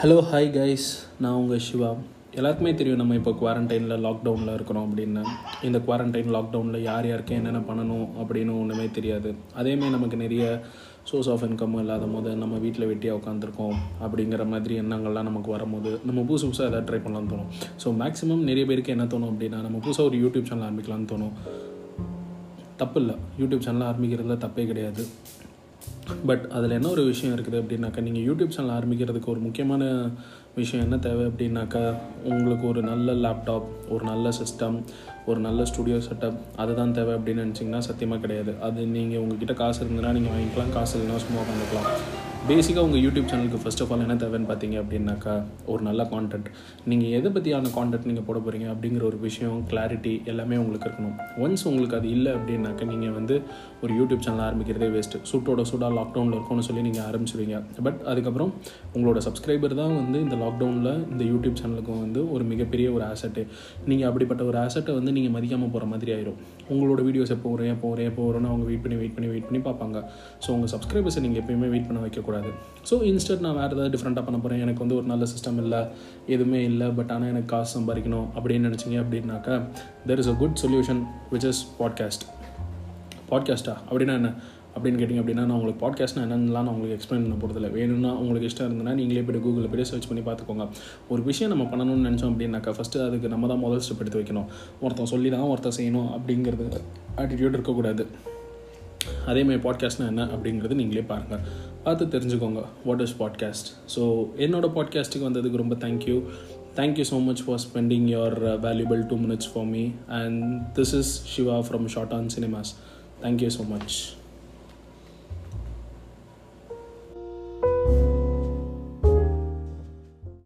Hello hi guys நான் உங்கள் சிவா. எல்லாருக்குமே தெரியும் நம்ம இப்போ குவாரண்டைனில் லாக்டவுனில் இருக்கிறோம் அப்படின்னு. இந்த குவாரண்டைன் லாக்டவுனில் யார் யாருக்கு என்னென்ன பண்ணணும் அப்படின்னு ஒன்றுமே தெரியாது. அதேமாதிரி நமக்கு நிறைய சோர்ஸ் ஆஃப் இன்கம்மும் இல்லாத போது நம்ம வீட்டில் வெட்டியாக உட்காந்துருக்கோம் அப்படிங்கிற மாதிரி எண்ணங்கள்லாம் நமக்கு வரும்போது நம்ம புதுசு புதுசாக எதாவது ட்ரை பண்ணலாம் தோணும். ஸோ மேக்ஸிமம் நிறைய பேருக்கு என்ன தோணும் அப்படின்னா நம்ம புதுசாக ஒரு யூடியூப் சேனல் ஆரம்பிக்கலாம்னு தோணும். தப்பு இல்லை. யூடியூப் சேனல் ஆரம்பிக்கிறதுல தப்பே கிடையாது. பட் அதில் என்ன ஒரு விஷயம் இருக்குது அப்படின்னாக்கா நீங்கள் யூடியூப் சேனல் ஆரம்பிக்கிறதுக்கு ஒரு முக்கியமான விஷயம் என்ன தேவை அப்படின்னாக்கா உங்களுக்கு ஒரு நல்ல லேப்டாப் ஒரு நல்ல சிஸ்டம் ஒரு நல்ல ஸ்டுடியோ செட்டப் அதுதான் தேவை அப்படின்னு நினச்சிங்கன்னா சத்தியமாக கிடையாது. அது நீங்கள் உங்ககிட்ட காசு இருந்ததுன்னா நீங்கள் வாங்கிக்கலாம் காசு இல்லைன்னா சும்மா உட்காந்துக்கலாம். பேசிக்காக உங்கள் யூடியூப் சேனலுக்கு ஃபஸ்ட் ஆஃப் ஆல் என்ன தேவைன்னு பார்த்தீங்க அப்படின்னாக்கா ஒரு நல்ல கான்டென்ட் நீங்கள் எதை பற்றியான கான்டென்ட் நீங்கள் போட போகிறீங்க அப்படிங்கிற ஒரு விஷயம் கிளாரிட்டி எல்லாமே உங்களுக்கு இருக்கணும். ஒன்ஸ் உங்களுக்கு அது இல்லை அப்படின்னாக்கா நீங்கள் வந்து ஒரு யூடியூப் சேனல் ஆரம்பிக்கிறதே வேஸ்ட்டு சூட்டோட சூடாக லாக்டவுனில் இருக்கும்னு சொல்லி நீங்கள் ஆரம்பிச்சிருவீங்க. பட் அதுக்கப்புறம் உங்களோட சப்ஸ்கிரைபர் தான் வந்து இந்த லாக்டவுனில் இந்த யூடியூப் சேனலுக்கும் வந்து ஒரு மிகப்பெரிய ஒரு ஆசெட்டு நீங்கள் அப்படிப்பட்ட ஒரு ஆசெட்டை வந்து நீங்கள் மதிக்காமல் போகிற மாதிரி ஆயிரும். உங்களோட வீடியோஸ் எப்போ வரும் எப்போ வரும் எப்போ வரும்னு அவங்க வெயிட் பண்ணி வெயிட் பண்ணி வெயிட் பண்ணி பார்ப்பாங்க. ஸோ உங்கள் சப்ஸ்கிரைபர்ஸை நீங்கள் எப்பயுமே வெயிட் பண்ண வைக்கக்கூடாது. ஸோ இன்ஸ்டட் நான் வேறு ஏதாவது டிஃப்ரெண்ட்டாக பண்ண போகிறேன் எனக்கு வந்து ஒரு நல்ல சிஸ்டம் இல்லை எதுவுமே இல்லை பட் ஆனால் எனக்கு காசு சம்பாதிக்கணும் அப்படின்னு நினச்சிங்க அப்படின்னாக்கா there is a good solution which is podcast பாட்காஸ்ட்டா அப்படின்னா என்ன? அப்படின்னு கேட்டிங்க அப்படின்னா நான் உங்களுக்கு பாட்காஸ்ட்னா என்னென்னலாம் நான் உங்களுக்கு எக்ஸ்பிளைன் பண்ண போகிறதில்ல வேணும்னா உங்களுக்கு இஷ்டம் இருந்ததுன்னா நீங்களே போய்ட்டு கூகுளில் போய்ட்டு சர்ச் பண்ணி பார்த்துக்கோங்க. ஒரு விஷயம் நம்ம பண்ணணும்னு நினச்சோம் அப்படின்னாக்கா ஃபஸ்ட்டு அதுக்கு நம்ம தான் முதல் ஸ்டெப் எடுத்து வைக்கணும். ஒருத்தன் சொல்லி தான் ஒருத்தன் செய்யணும் அப்படிங்கிறது ஆட்டிடியூட் இருக்கக்கூடாது. அதேமாதிரி பாட்காஸ்ட்னா என்ன அப்படிங்கிறது நீங்களே பாருங்கள் பார்த்து தெரிஞ்சுக்கோங்க. வாட் இஸ் பாட்காஸ்ட் ஸோ என்னோட பாட்காஸ்ட்டுக்கு வந்ததுக்கு ரொம்ப thank you thank you so much for spending your valuable two minutes for me and this is Siva from short on cinemas thank you so much